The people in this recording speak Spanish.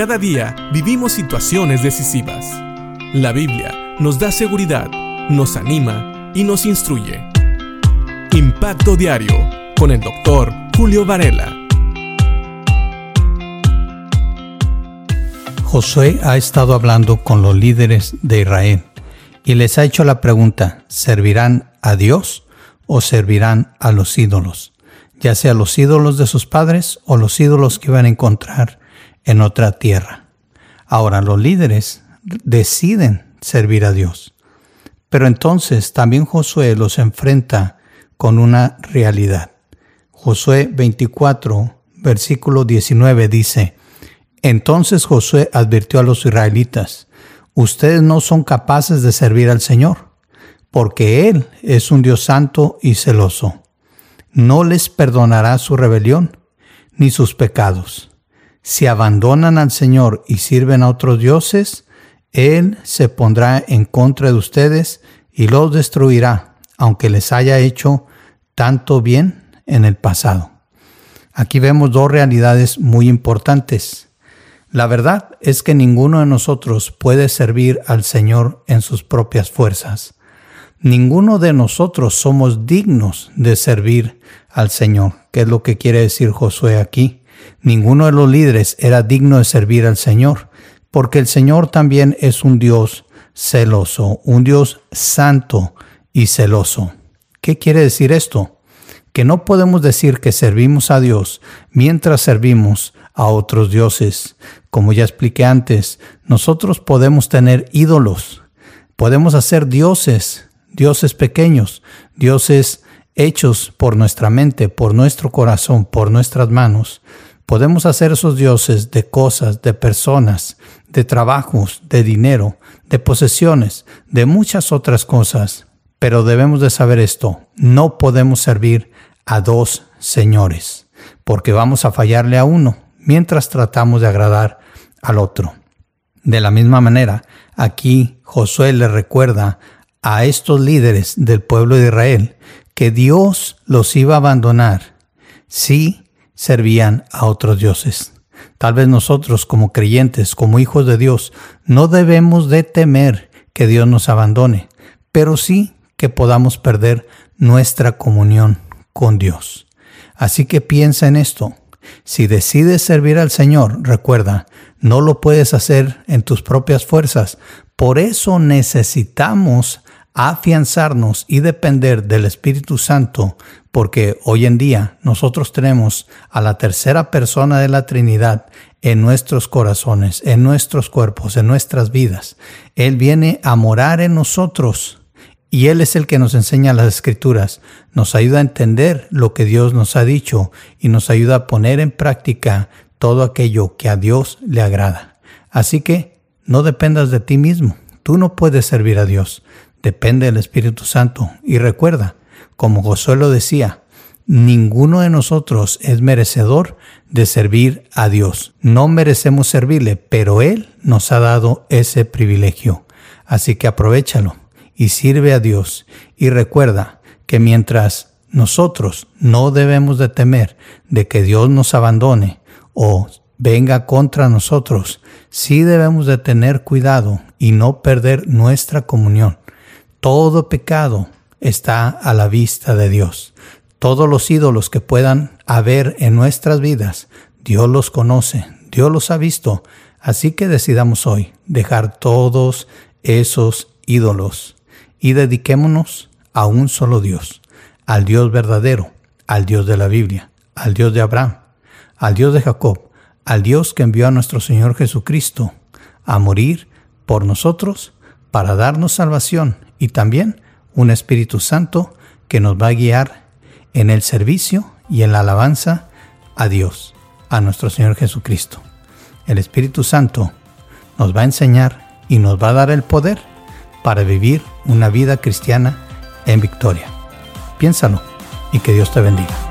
Cada día vivimos situaciones decisivas. La Biblia nos da seguridad, nos anima y nos instruye. Impacto Diario con el doctor Julio Varela. Josué ha estado hablando con los líderes de Israel y les ha hecho la pregunta, ¿servirán a Dios o servirán a los ídolos? Ya sea los ídolos de sus padres o los ídolos que iban a encontrar en otra tierra. Ahora los líderes deciden servir a Dios. Pero entonces también Josué los enfrenta con una realidad. Josué 24, versículo 19 dice, entonces Josué advirtió a los israelitas, ustedes no son capaces de servir al Señor, porque Él es un Dios santo y celoso. No les perdonará su rebelión ni sus pecados. Si abandonan al Señor y sirven a otros dioses, Él se pondrá en contra de ustedes y los destruirá, aunque les haya hecho tanto bien en el pasado. Aquí vemos dos realidades muy importantes. La verdad es que ninguno de nosotros puede servir al Señor en sus propias fuerzas. Ninguno de nosotros somos dignos de servir al Señor, que es lo que quiere decir Josué aquí. Ninguno de los líderes era digno de servir al Señor, porque el Señor también es un Dios celoso, un Dios santo y celoso. ¿Qué quiere decir esto? Que no podemos decir que servimos a Dios mientras servimos a otros dioses. Como ya expliqué antes, nosotros podemos tener ídolos, podemos hacer dioses, dioses pequeños, dioses hechos por nuestra mente, por nuestro corazón, por nuestras manos. Podemos hacer esos dioses de cosas, de personas, de trabajos, de dinero, de posesiones, de muchas otras cosas. Pero debemos de saber esto, no podemos servir a dos señores, porque vamos a fallarle a uno mientras tratamos de agradar al otro. De la misma manera, aquí Josué le recuerda a estos líderes del pueblo de Israel que Dios los iba a abandonar si servían a otros dioses. Tal vez nosotros como creyentes, como hijos de Dios, no debemos de temer que Dios nos abandone, pero sí que podamos perder nuestra comunión con Dios. Así que piensa en esto. Si decides servir al Señor, recuerda, no lo puedes hacer en tus propias fuerzas. Por eso necesitamos afianzarnos y depender del Espíritu Santo, porque hoy en día nosotros tenemos a la tercera persona de la Trinidad en nuestros corazones, en nuestros cuerpos, en nuestras vidas. Él viene a morar en nosotros y Él es el que nos enseña las escrituras, nos ayuda a entender lo que Dios nos ha dicho y nos ayuda a poner en práctica todo aquello que a Dios le agrada. Así que no dependas de ti mismo, tú no puedes servir a Dios, depende del Espíritu Santo. Y recuerda, como Josué lo decía, ninguno de nosotros es merecedor de servir a Dios. No merecemos servirle, pero Él nos ha dado ese privilegio. Así que aprovechalo y sirve a Dios. Y recuerda que mientras nosotros no debemos de temer de que Dios nos abandone o venga contra nosotros, sí debemos de tener cuidado y no perder nuestra comunión. Todo pecado está a la vista de Dios. Todos los ídolos que puedan haber en nuestras vidas, Dios los conoce, Dios los ha visto. Así que decidamos hoy dejar todos esos ídolos y dediquémonos a un solo Dios, al Dios verdadero, al Dios de la Biblia, al Dios de Abraham, al Dios de Jacob, al Dios que envió a nuestro Señor Jesucristo a morir por nosotros para darnos salvación y también un Espíritu Santo que nos va a guiar en el servicio y en la alabanza a Dios, a nuestro Señor Jesucristo. El Espíritu Santo nos va a enseñar y nos va a dar el poder para vivir una vida cristiana en victoria. Piénsalo y que Dios te bendiga.